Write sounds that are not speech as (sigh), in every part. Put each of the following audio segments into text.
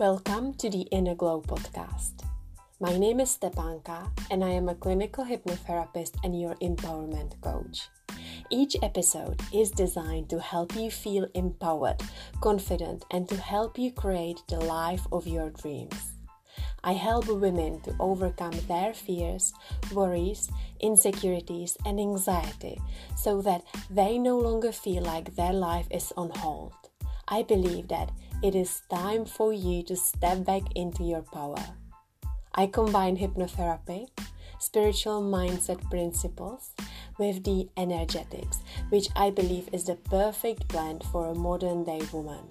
Welcome to the Inner Glow podcast. My name is Stepanka and I am a clinical hypnotherapist and your empowerment coach. Each episode is designed to help you feel empowered, confident, and to help you create the life of your dreams. I help women to overcome their fears, worries, insecurities, and anxiety so that they no longer feel like their life is on hold. I believe that it is time for you to step back into your power. I combine hypnotherapy, spiritual mindset principles, with the energetics, which I believe is the perfect blend for a modern day woman.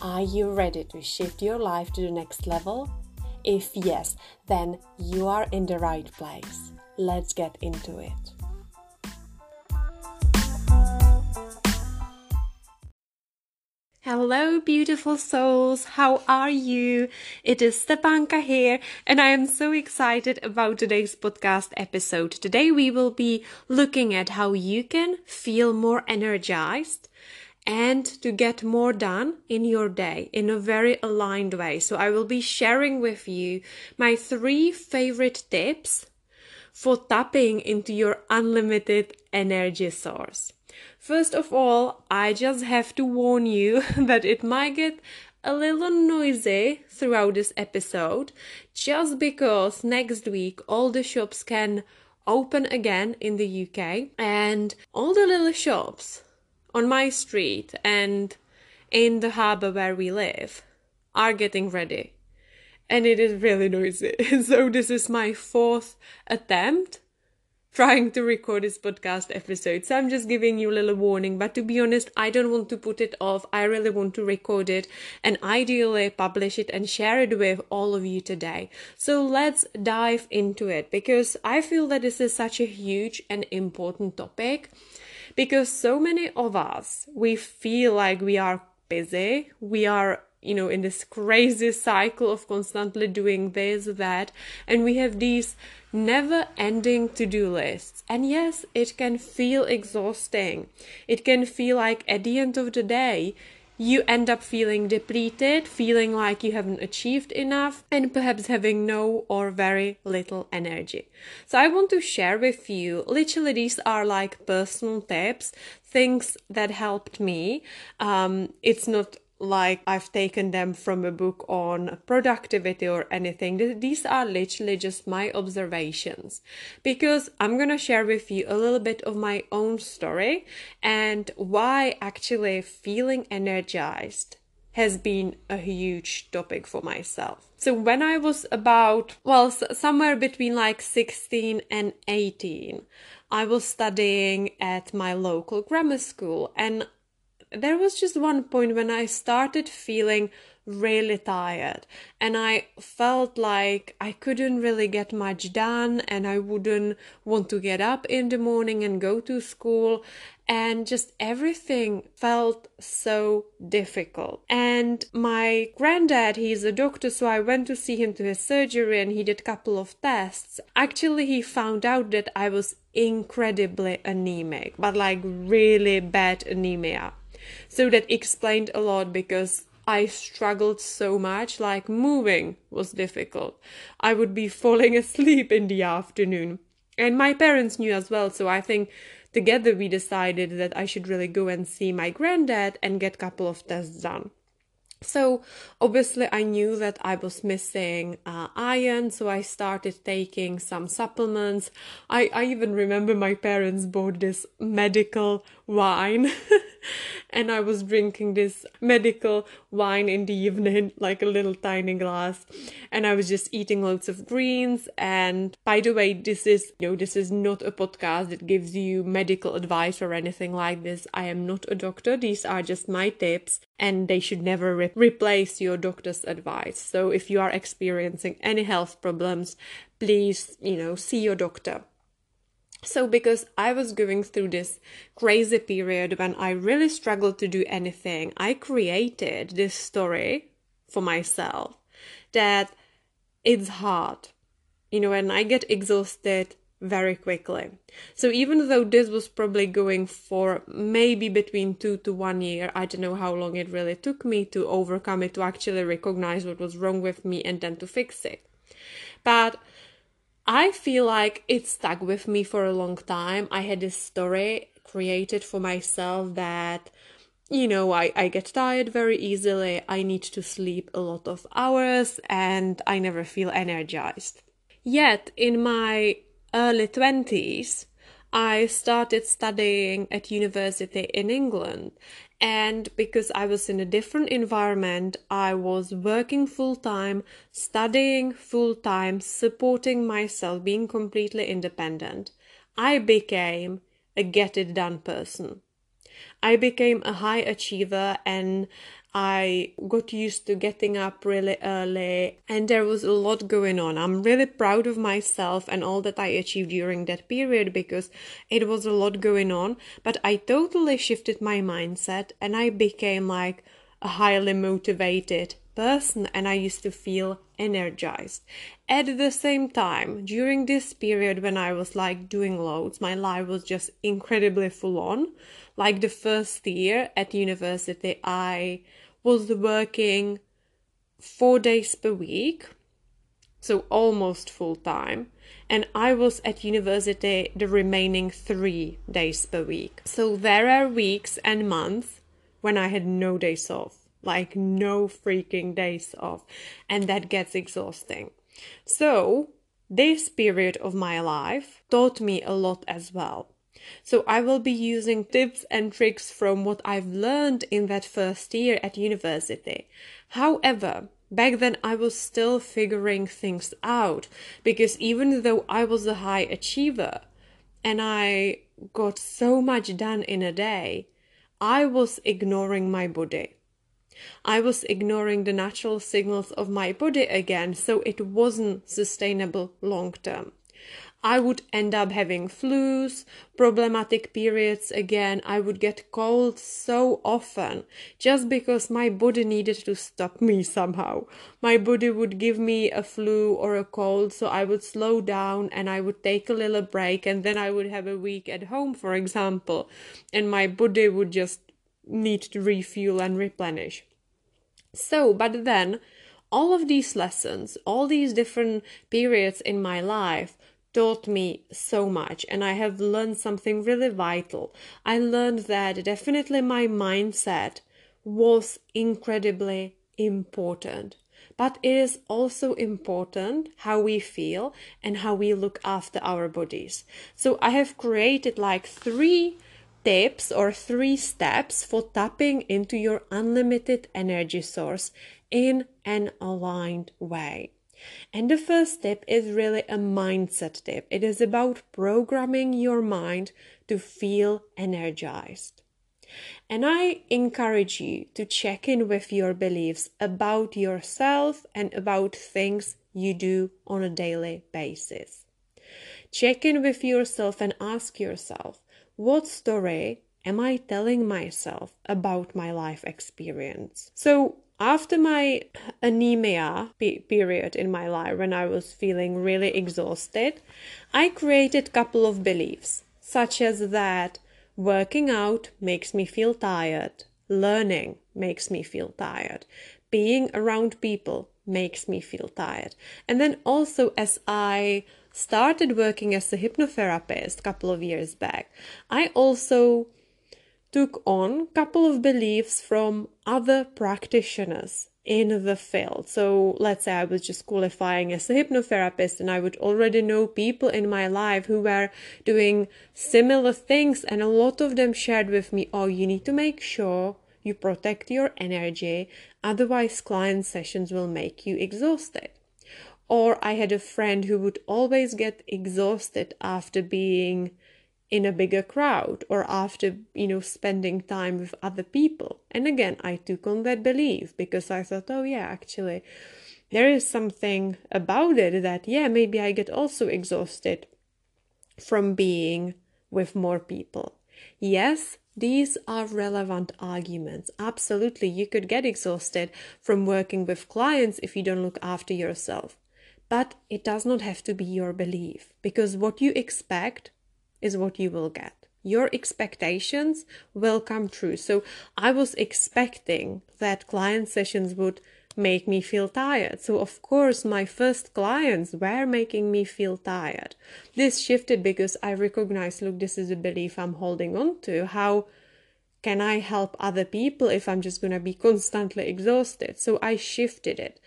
Are you ready to shift your life to the next level? If yes, then you are in the right place. Let's get into it. Hello, beautiful souls. How are you? It is Stepanka here, and I am so excited about today's podcast episode. Today, we will be looking at how you can feel more energized and to get more done in your day in a very aligned way. So, I will be sharing with you my three favorite tips for tapping into your unlimited energy source. First of all, I just have to warn you (laughs) that it might get a little noisy throughout this episode just because next week all the shops can open again in the UK and all the little shops on my street and in the harbour where we live are getting ready and it is really noisy. (laughs) so this is my fourth attempt trying to record this podcast episode. So I'm just giving you a little warning. But to be honest, I don't want to put it off. I really want to record it and ideally publish it and share it with all of you today. So let's dive into it because I feel that this is such a huge and important topic because so many of us, we feel like we are busy. We are you know, in this crazy cycle of constantly doing this, that, and we have these never ending to do lists. And yes, it can feel exhausting. It can feel like at the end of the day, you end up feeling depleted, feeling like you haven't achieved enough, and perhaps having no or very little energy. So, I want to share with you literally, these are like personal tips, things that helped me. Um, it's not like I've taken them from a book on productivity or anything. These are literally just my observations because I'm going to share with you a little bit of my own story and why actually feeling energized has been a huge topic for myself. So when I was about, well, somewhere between like 16 and 18, I was studying at my local grammar school and there was just one point when I started feeling really tired and I felt like I couldn't really get much done and I wouldn't want to get up in the morning and go to school and just everything felt so difficult. And my granddad, he's a doctor, so I went to see him to his surgery and he did a couple of tests. Actually, he found out that I was incredibly anemic, but like really bad anemia. So that explained a lot because I struggled so much, like moving was difficult. I would be falling (laughs) asleep in the afternoon. And my parents knew as well, so I think together we decided that I should really go and see my granddad and get a couple of tests done. So obviously I knew that I was missing uh, iron, so I started taking some supplements. I, I even remember my parents bought this medical wine (laughs) and I was drinking this medical wine in the evening, (laughs) like a little tiny glass. And I was just eating lots of greens. And by the way, this is, you know, this is not a podcast that gives you medical advice or anything like this. I am not a doctor. These are just my tips and they should never re- replace your doctor's advice. So if you are experiencing any health problems, please, you know, see your doctor. So, because I was going through this crazy period when I really struggled to do anything, I created this story for myself that it's hard. You know, when I get exhausted very quickly. So even though this was probably going for maybe between two to one year, I don't know how long it really took me to overcome it, to actually recognize what was wrong with me and then to fix it. But I feel like it stuck with me for a long time. I had this story created for myself that you know, I, I get tired very easily. I need to sleep a lot of hours and I never feel energized. Yet, in my early 20s, I started studying at university in England. And because I was in a different environment, I was working full time, studying full time, supporting myself, being completely independent. I became a get it done person. I became a high achiever and I got used to getting up really early and there was a lot going on. I'm really proud of myself and all that I achieved during that period because it was a lot going on, but I totally shifted my mindset and I became like a highly motivated person and I used to feel energized. At the same time, during this period when I was like doing loads, my life was just incredibly full on. Like the first year at university, I was working four days per week, so almost full time. And I was at university the remaining three days per week. So there are weeks and months when I had no days off like no freaking days off, and that gets exhausting. So, this period of my life taught me a lot as well. So, I will be using tips and tricks from what I've learned in that first year at university. However, back then I was still figuring things out because even though I was a high achiever and I got so much done in a day, I was ignoring my body. I was ignoring the natural signals of my body again, so it wasn't sustainable long term. I would end up having flus, problematic periods again. I would get cold so often just because my body needed to stop me somehow. My body would give me a flu or a cold, so I would slow down and I would take a little break and then I would have a week at home, for example, and my body would just need to refuel and replenish. So, but then all of these lessons, all these different periods in my life taught me so much and I have learned something really vital. I learned that definitely my mindset was incredibly important. But it is also important how we feel and how we look after our bodies. So I have created like three tips or three steps for tapping into your unlimited energy source in an aligned way. And the first tip is really a mindset tip. It is about programming your mind to feel energized. And I encourage you to check in with your beliefs about yourself and about things you do on a daily basis. Check in with yourself and ask yourself what story am I telling myself about my life experience? So, after my anemia period in my life when I was feeling really exhausted, I created a couple of beliefs, such as that working out makes me feel tired, learning makes me feel tired, being around people makes me feel tired. And then also as I started working as a hypnotherapist a couple of years back, I also took on a couple of beliefs from other practitioners in the field. So let's say I was just qualifying as a hypnotherapist and I would already know people in my life who were doing similar things and a lot of them shared with me, oh, you need to make sure you protect your energy, otherwise client sessions will make you exhausted. Or I had a friend who would always get exhausted after being in a bigger crowd or after, you know, spending time with other people. And again, I took on that belief because I thought, oh, yeah, actually, there is something about it that, yeah, maybe I get also exhausted from being with more people. Yes, these are relevant arguments. Absolutely, you could get exhausted from working with clients if you don't look after yourself. But it does not have to be your belief because what you expect is what you will get. Your expectations will come true. So I was expecting that client sessions would make me feel tired. So, of course, my first clients were making me feel tired. This shifted because I recognized look, this is a belief I'm holding on to. How can I help other people if I'm just going to be constantly exhausted? So I shifted it.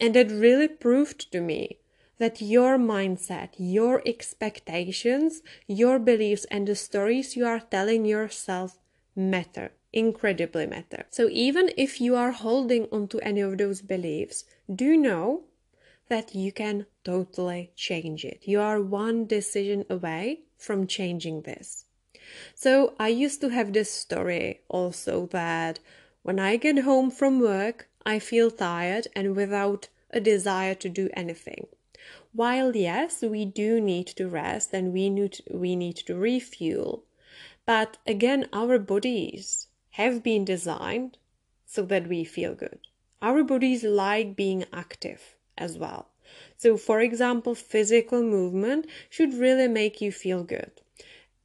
And it really proved to me that your mindset, your expectations, your beliefs, and the stories you are telling yourself matter, incredibly matter. So even if you are holding onto any of those beliefs, do know that you can totally change it. You are one decision away from changing this. So I used to have this story also that when I get home from work, I feel tired and without a desire to do anything. While yes, we do need to rest and we need we need to refuel. But again, our bodies have been designed so that we feel good. Our bodies like being active as well. So, for example, physical movement should really make you feel good.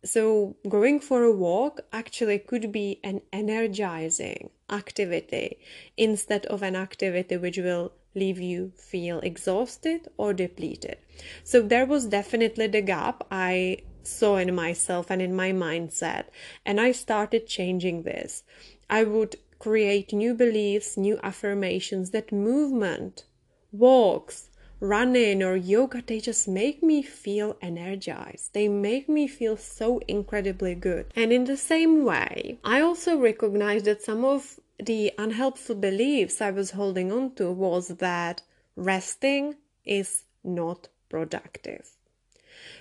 So, going for a walk actually could be an energizing activity instead of an activity which will leave you feel exhausted or depleted. So, there was definitely the gap I saw in myself and in my mindset, and I started changing this. I would create new beliefs, new affirmations that movement, walks, running or yoga, they just make me feel energized. They make me feel so incredibly good. And in the same way, I also recognize that some of the unhelpful beliefs I was holding on to was that resting is not productive.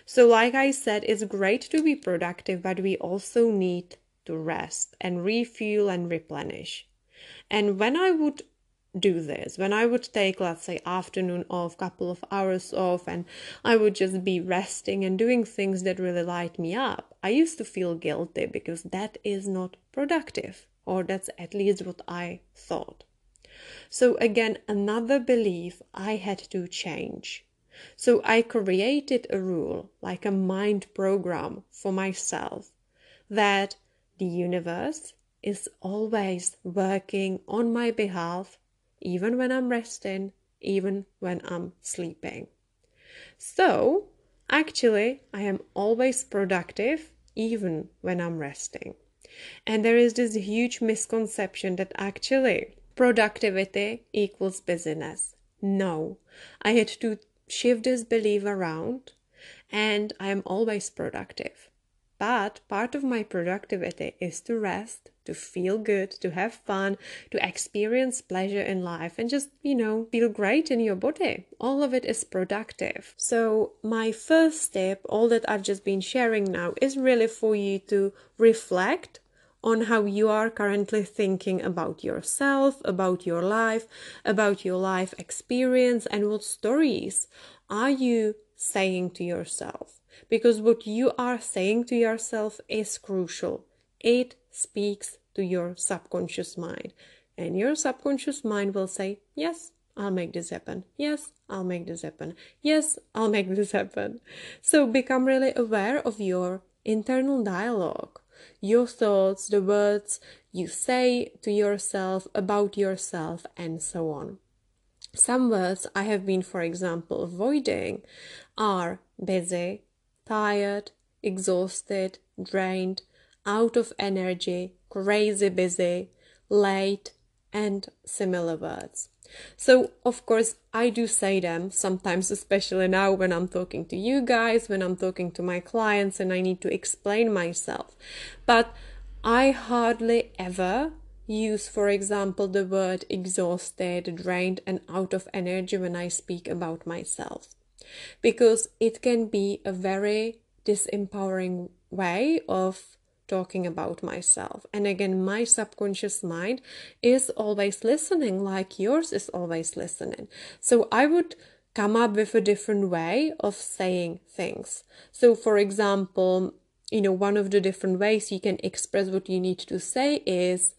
So, like I said, it's great to be productive, but we also need to rest and refuel and replenish. And when I would do this when i would take let's say afternoon off couple of hours off and i would just be resting and doing things that really light me up i used to feel guilty because that is not productive or that's at least what i thought so again another belief i had to change so i created a rule like a mind program for myself that the universe is always working on my behalf even when I'm resting, even when I'm sleeping. So, actually, I am always productive even when I'm resting. And there is this huge misconception that actually productivity equals busyness. No, I had to shift this belief around and I am always productive. But part of my productivity is to rest, to feel good, to have fun, to experience pleasure in life, and just, you know, feel great in your body. All of it is productive. So, my first step, all that I've just been sharing now, is really for you to reflect on how you are currently thinking about yourself, about your life, about your life experience, and what stories are you saying to yourself because what you are saying to yourself is crucial. It speaks to your subconscious mind, and your subconscious mind will say, Yes, I'll make this happen. Yes, I'll make this happen. Yes, I'll make this happen. So become really aware of your internal dialogue, your thoughts, the words you say to yourself about yourself, and so on. Some words I have been, for example, avoiding are busy, tired, exhausted, drained, out of energy, crazy busy, late, and similar words. So, of course, I do say them sometimes, especially now when I'm talking to you guys, when I'm talking to my clients, and I need to explain myself. But I hardly ever use, for example, the word exhausted, drained, and out of energy when I speak about myself because it can be a very disempowering way of talking about myself. And again, my subconscious mind is always listening, like yours is always listening. So I would come up with a different way of saying things. So, for example, you know, one of the different ways you can express what you need to say is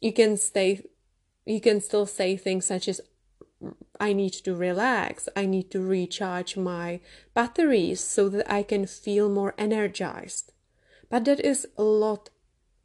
you can stay, you can still say things such as I need to relax. I need to recharge my batteries so that I can feel more energized. But that is a lot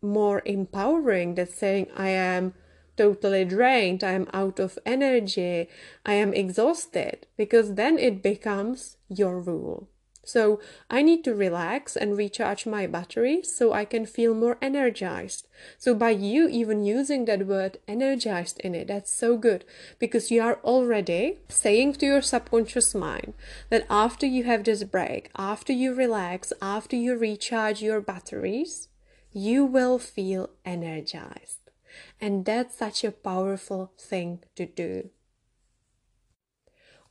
more empowering than saying I am totally drained, I am out of energy, I am exhausted, because then it becomes your rule. So I need to relax and recharge my battery so I can feel more energized. So by you even using that word energized in it, that's so good because you are already saying to your subconscious mind that after you have this break, after you relax, after you recharge your batteries, you will feel energized. And that's such a powerful thing to do.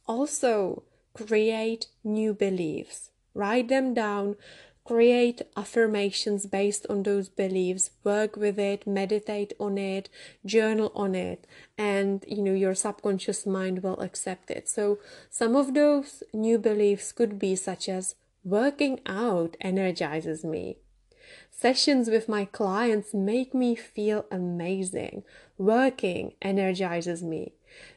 Also, create new beliefs. Write them down, create affirmations based on those beliefs, work with it, meditate on it, journal on it, and you know your subconscious mind will accept it. So some of those new beliefs could be such as working out energizes me. Sessions with my clients make me feel amazing. Working energizes me.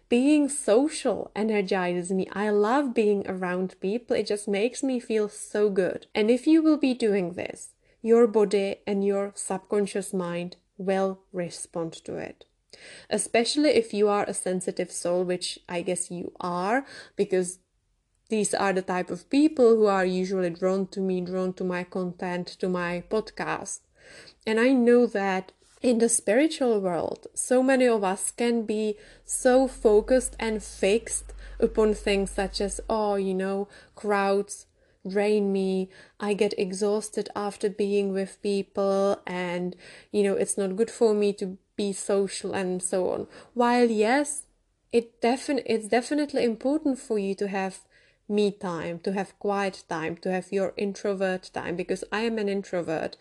Being social energizes me. I love being around people. It just makes me feel so good. And if you will be doing this, your body and your subconscious mind will respond to it. Especially if you are a sensitive soul, which I guess you are, because these are the type of people who are usually drawn to me, drawn to my content, to my podcast. And I know that in the spiritual world, so many of us can be so focused and fixed upon things such as, oh, you know, crowds drain me, I get exhausted after being with people, and, you know, it's not good for me to be social and so on. While, yes, it defin- it's definitely important for you to have me time, to have quiet time, to have your introvert time, because I am an introvert.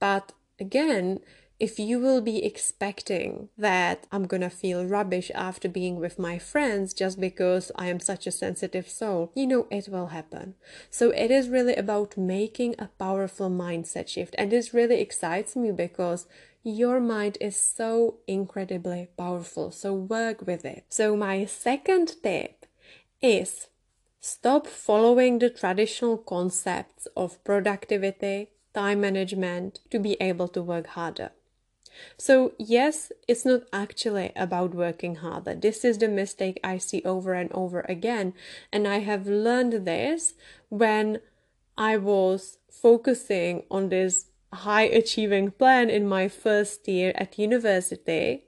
But again, if you will be expecting that I'm gonna feel rubbish after being with my friends just because I am such a sensitive soul, you know it will happen. So it is really about making a powerful mindset shift. And this really excites me because your mind is so incredibly powerful. So work with it. So my second tip is Stop following the traditional concepts of productivity, time management to be able to work harder. So, yes, it's not actually about working harder. This is the mistake I see over and over again. And I have learned this when I was focusing on this high achieving plan in my first year at university,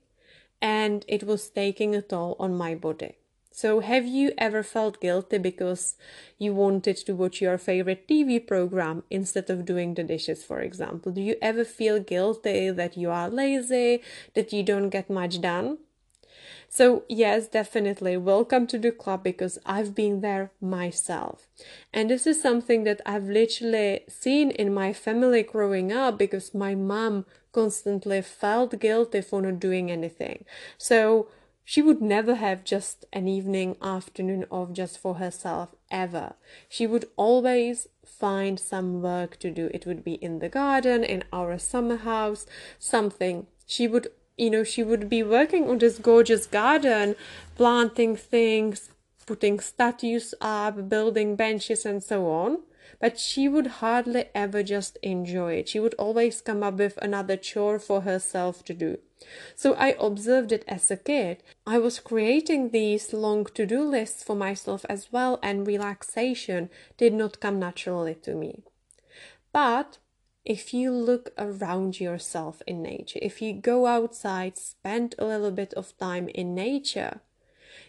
and it was taking a toll on my body. So, have you ever felt guilty because you wanted to watch your favorite TV program instead of doing the dishes, for example? Do you ever feel guilty that you are lazy, that you don't get much done? So, yes, definitely welcome to the club because I've been there myself. And this is something that I've literally seen in my family growing up because my mom constantly felt guilty for not doing anything. So, she would never have just an evening, afternoon off just for herself, ever. She would always find some work to do. It would be in the garden, in our summer house, something. She would, you know, she would be working on this gorgeous garden, planting things, putting statues up, building benches, and so on but she would hardly ever just enjoy it. She would always come up with another chore for herself to do. So I observed it as a kid. I was creating these long to do lists for myself as well, and relaxation did not come naturally to me. But if you look around yourself in nature, if you go outside, spend a little bit of time in nature,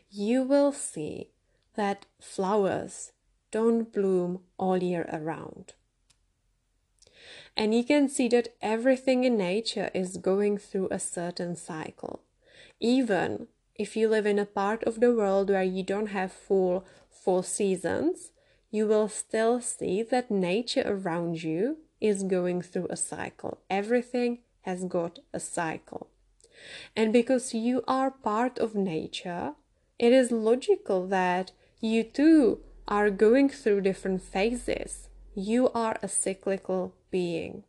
you will see that flowers don't bloom all year around. And you can see that everything in nature is going through a certain cycle. Even if you live in a part of the world where you don't have full four seasons, you will still see that nature around you is going through a cycle. Everything has got a cycle. And because you are part of nature, it is logical that you too are going through different phases. You are a cyclical being.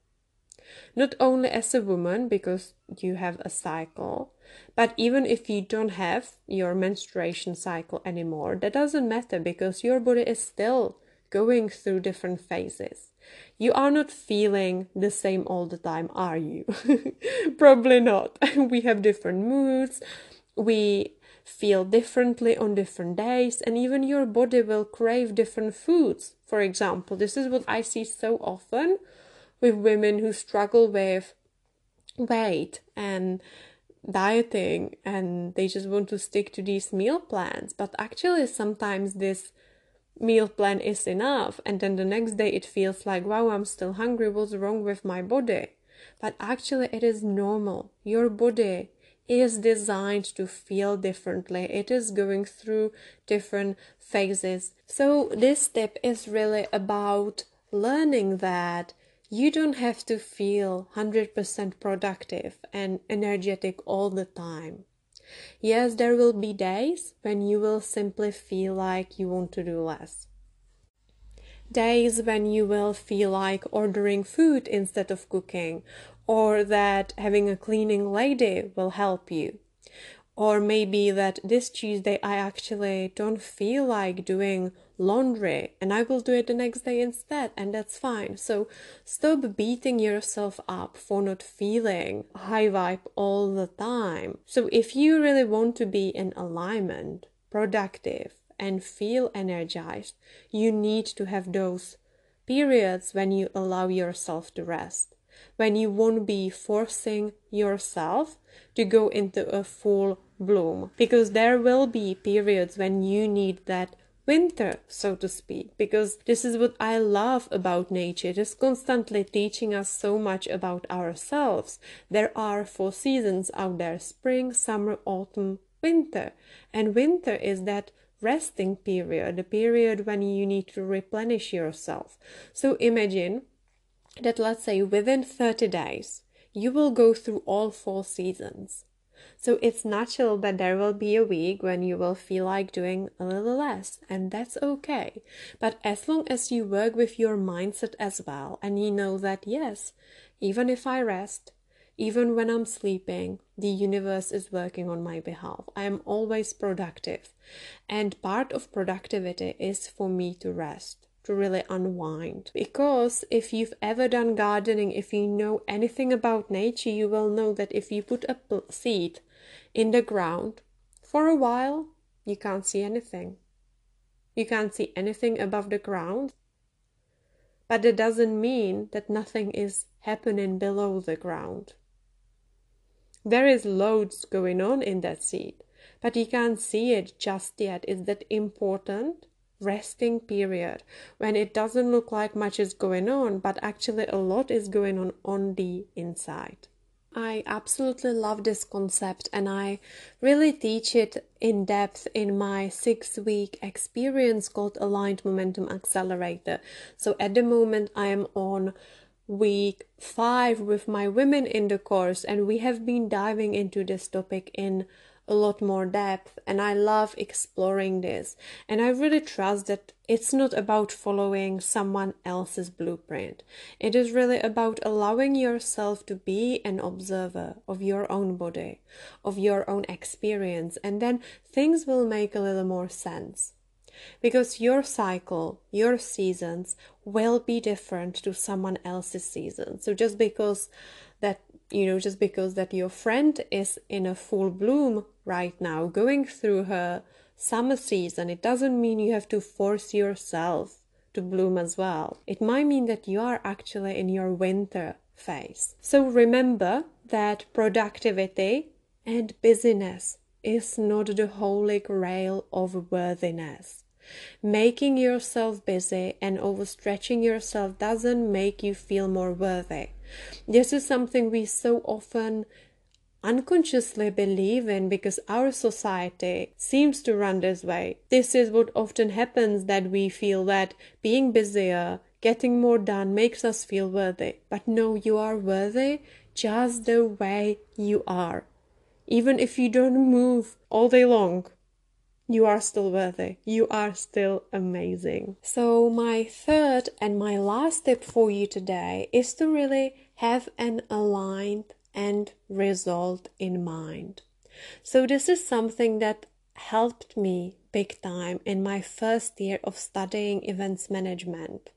Not only as a woman, because you have a cycle, but even if you don't have your menstruation cycle anymore, that doesn't matter because your body is still going through different phases. You are not feeling the same all the time, are you? (laughs) Probably not. (laughs) we have different moods. We feel differently on different days, and even your body will crave different foods. For example, this is what I see so often with women who struggle with weight and dieting and they just want to stick to these meal plans. But actually, sometimes this meal plan is enough, and then the next day it feels like, wow, I'm still hungry. What's wrong with my body? But actually, it is normal. Your body is designed to feel differently. It is going through different phases. So, this step is really about learning that you don't have to feel 100% productive and energetic all the time. Yes, there will be days when you will simply feel like you want to do less. Days when you will feel like ordering food instead of cooking, or that having a cleaning lady will help you. Or maybe that this Tuesday I actually don't feel like doing laundry and I will do it the next day instead, and that's fine. So stop beating yourself up for not feeling high vibe all the time. So if you really want to be in alignment, productive, and feel energized, you need to have those periods when you allow yourself to rest, when you won't be forcing yourself to go into a full bloom, because there will be periods when you need that winter, so to speak, because this is what I love about nature. It is constantly teaching us so much about ourselves. There are four seasons out there spring, summer, autumn, winter. And winter is that resting period, the period when you need to replenish yourself. So imagine that, let's say, within 30 days, you will go through all four seasons. So it's natural that there will be a week when you will feel like doing a little less, and that's okay. But as long as you work with your mindset as well, and you know that yes, even if I rest, even when I'm sleeping, the universe is working on my behalf. I am always productive. And part of productivity is for me to rest to really unwind. Because if you've ever done gardening, if you know anything about nature, you will know that if you put a seed in the ground, for a while you can't see anything. You can't see anything above the ground. But it doesn't mean that nothing is happening below the ground. There is loads going on in that seed, but you can't see it just yet. Is that important resting period when it doesn't look like much is going on, but actually a lot is going on on the inside. I absolutely love this concept and I really teach it in depth in my six week experience called Aligned Momentum Accelerator. So at the moment, I am on week five with my women in the course, and we have been diving into this topic in a lot more depth and I love exploring this. And I really trust that it's not about following someone else's blueprint. It is really about allowing yourself to be an observer of your own body, of your own experience, and then things will make a little more sense. Because your cycle, your seasons will be different to someone else's season. So just because that you know just because that your friend is in a full bloom right now going through her summer season it doesn't mean you have to force yourself to bloom as well. It might mean that you are actually in your winter phase. So remember that productivity and busyness is not the holy grail of worthiness. Making yourself busy and overstretching yourself doesn't make you feel more worthy. This is something we so often unconsciously believe in because our society seems to run this way. This is what often happens that we feel that being busier, getting more done makes us feel worthy. But no, you are worthy just the way you are. Even if you don't move all day long, you are still worthy. You are still amazing. So, my third and my last tip for you today is to really have an aligned end result in mind. So, this is something that helped me big time in my first year of studying events management.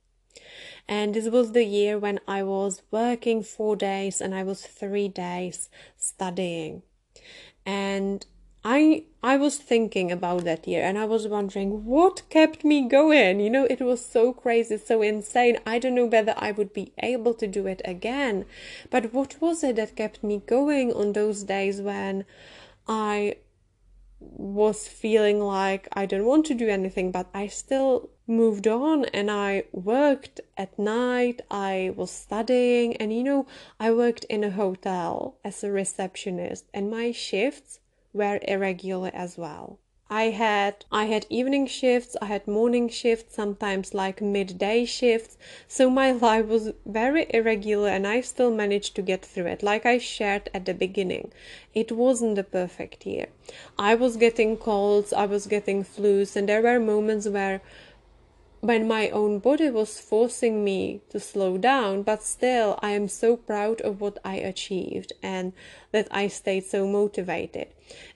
And this was the year when I was working four days and I was three days studying. And I I was thinking about that year and I was wondering what kept me going. You know, it was so crazy, so insane. I don't know whether I would be able to do it again. But what was it that kept me going on those days when I was feeling like I don't want to do anything, but I still moved on and I worked at night. I was studying, and you know, I worked in a hotel as a receptionist, and my shifts were irregular as well. I had I had evening shifts, I had morning shifts, sometimes like midday shifts. So my (laughs) life was very irregular and I still managed to get through it. Like I shared at the beginning. It wasn't the perfect year. I was getting colds, I was getting flus, and there were moments where when my own body was forcing me to slow down, but still I am so proud of what I achieved and that I stayed so motivated.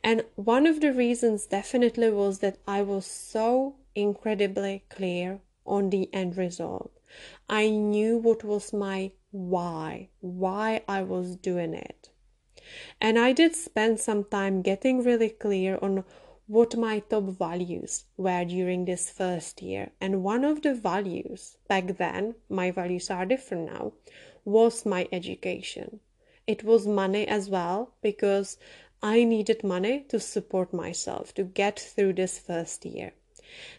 And one of the reasons definitely was that I was so incredibly clear on the end result. I knew what was my why, why I was doing it. And I did spend some time getting really clear on what my top values were during this first year. And one of the values back then, my values are different now, was my education. It was money as well because I needed money to support myself to get through this first year.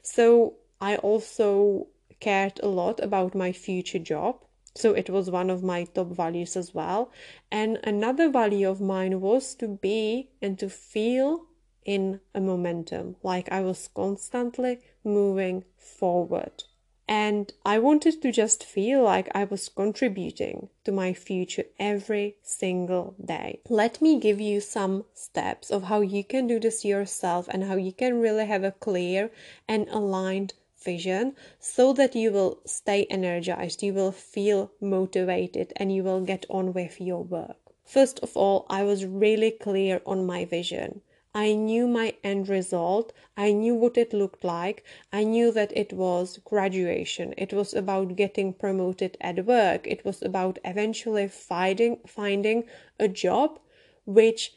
So I also cared a lot about my future job. So it was one of my top values as well. And another value of mine was to be and to feel in a momentum, like I was constantly moving forward. And I wanted to just feel like I was contributing to my future every single day. Let me give you some steps of how you can do this yourself and how you can really have a clear and aligned vision so that you will stay energized, you will feel motivated, and you will get on with your work. First of all, I was really clear on my vision. I knew my end result. I knew what it looked like. I knew that it was graduation. It was about getting promoted at work. It was about eventually finding, finding a job which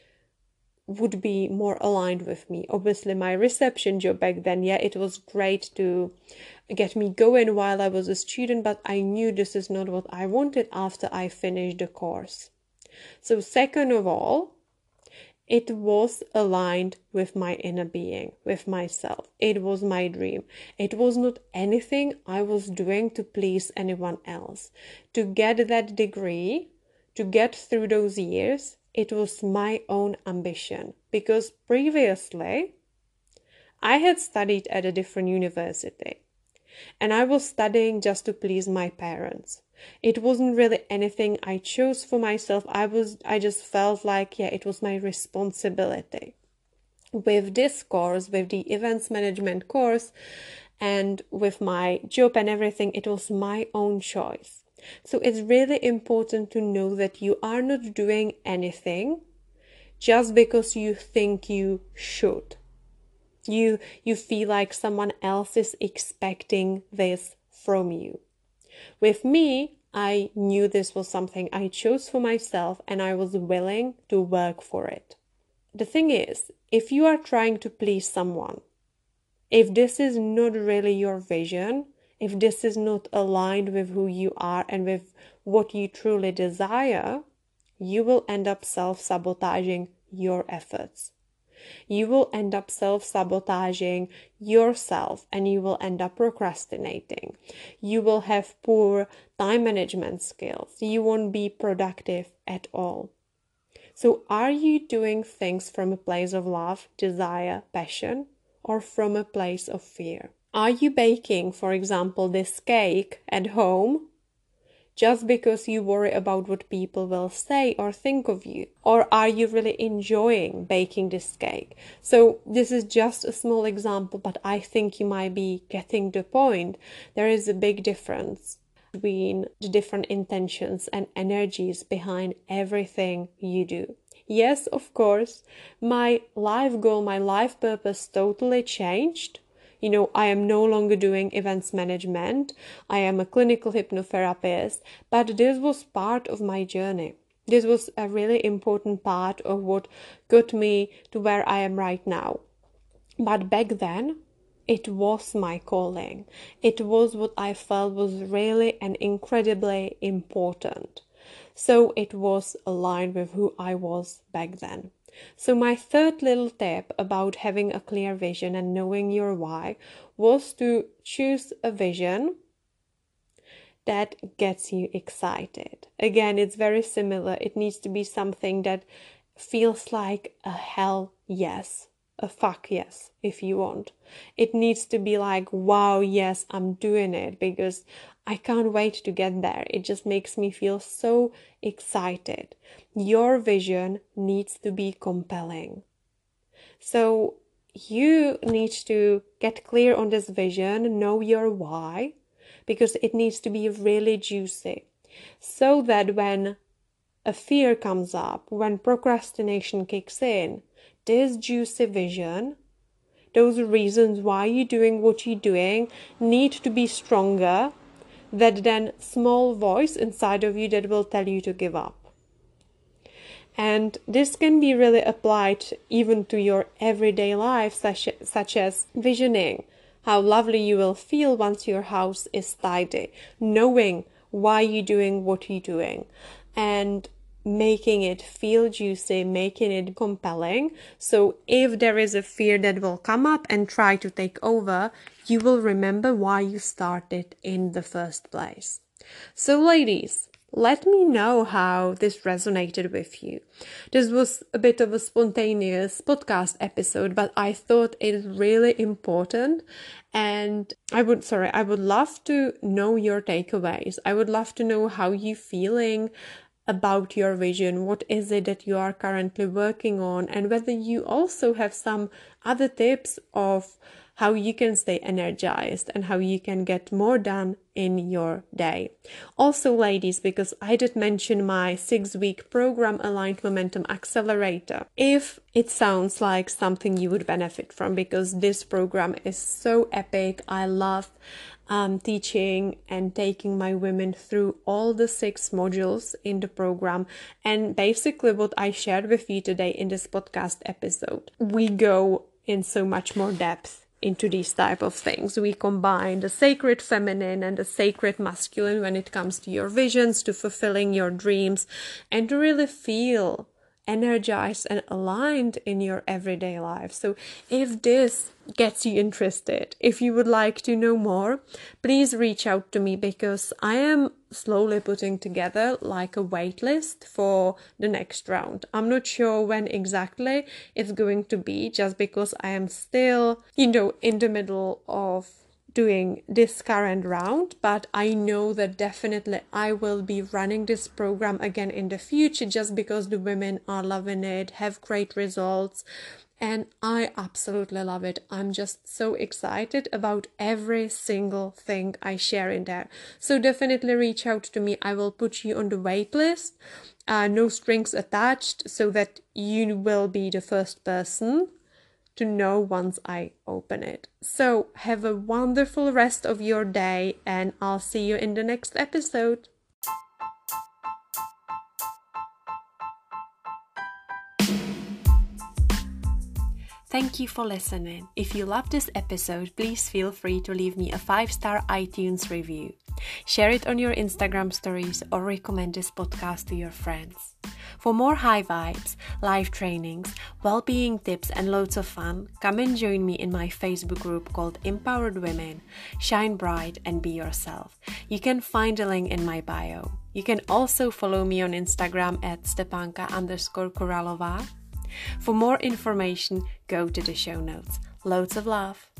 would be more aligned with me. Obviously, my reception job back then, yeah, it was great to get me going while I was a student, but I knew this is not what I wanted after I finished the course. So, second of all, it was aligned with my inner being, with myself. It was my dream. It was not anything I was doing to please anyone else. To get that degree, to get through those years, it was my own ambition because previously I had studied at a different university and I was studying just to please my parents it wasn't really anything I chose for myself. I was I just felt like yeah, it was my responsibility. With this course, with the events management course, and with my job and everything, it was my own choice. So it's really important to know that you are not doing anything just because you think you should. You you feel like someone else is expecting this from you. With me, I knew this was something I chose for myself and I was willing to work for it. The thing is, if you are trying to please someone, if this is not really your vision, if this is not aligned with who you are and with what you truly desire, you will end up self sabotaging your efforts you will end up self sabotaging yourself and you will end up procrastinating. You will have poor time management skills. You won't be productive at all. So, are you doing things from a place of love, desire, passion, or from a place of fear? Are you baking, for example, this cake at home just because you worry about what people will say or think of you? Or are you really enjoying baking this cake? So, this is just a small example, but I think you might be getting the point. There is a big difference. between the different intentions and energies behind everything you do. Yes, of course, my life goal, my life purpose totally changed. You know, I am no longer doing events management. I am a clinical hypnotherapist, but this was part of my journey. This was a really important part of what got me to where I am right now. But back then, it was my calling. It was what I felt was really and incredibly important. So it was aligned with who I was back then. So, my third little tip about having a clear vision and knowing your why was to choose a vision that gets you excited. Again, it's very similar. It needs to be something that feels like a hell yes a fuck yes if you want. It needs to be like, wow, yes, I'm doing it because I can't wait to get there. It just makes me feel so excited. Your vision needs to be compelling. So you need to get clear on this vision, know your why, because it needs to be really juicy. So that when a fear comes up, when procrastination kicks in, this juicy vision, those reasons why you're doing what you're doing need to be stronger than then small voice inside of you that will tell you to give up. And this can be really applied even to your everyday life, such, such as visioning how lovely you will feel once your house is tidy, knowing why you're doing what you're doing, and making it feel juicy, making it compelling. So if there is a fear that will come up and try to take over, you will remember why you started in the first place. So ladies, let me know how this resonated with you. This was a bit of a spontaneous podcast episode, but I thought it is really important and I would sorry, I would love to know your takeaways. I would love to know how you feeling about your vision, what is it that you are currently working on, and whether you also have some other tips of how you can stay energized and how you can get more done in your day. Also, ladies, because I did mention my six week program Aligned Momentum Accelerator. If it sounds like something you would benefit from, because this program is so epic, I love um, teaching and taking my women through all the six modules in the program. And basically, what I shared with you today in this podcast episode, we go in so much more depth into these type of things we combine the sacred feminine and the sacred masculine when it comes to your visions to fulfilling your dreams and to really feel energized and aligned in your everyday life. So, if this gets you interested, if you would like to know more, please reach out to me because I am slowly putting together like a waitlist for the next round. I'm not sure when exactly it's going to be just because I am still, you know, in the middle of doing this current round, but I know that definitely I will be running this program again in the future just because the women are loving it, have great results, and I absolutely love it. I'm just so excited about every single thing I share in there. So definitely reach out to me. I will put you on the wait list. Uh, no strings attached so that you will be the first person to know once I open it. So, have a wonderful rest of your day, and I'll see you in the next episode. Thank you for listening. If you love this episode, please feel free to leave me a 5 star iTunes review. Share it on your Instagram stories or recommend this podcast to your friends. For more high vibes, live trainings, well being tips, and loads of fun, come and join me in my Facebook group called Empowered Women. Shine bright and be yourself. You can find a link in my bio. You can also follow me on Instagram at Stepanka underscore Kuralova. For more information, go to the show notes. Loads of love.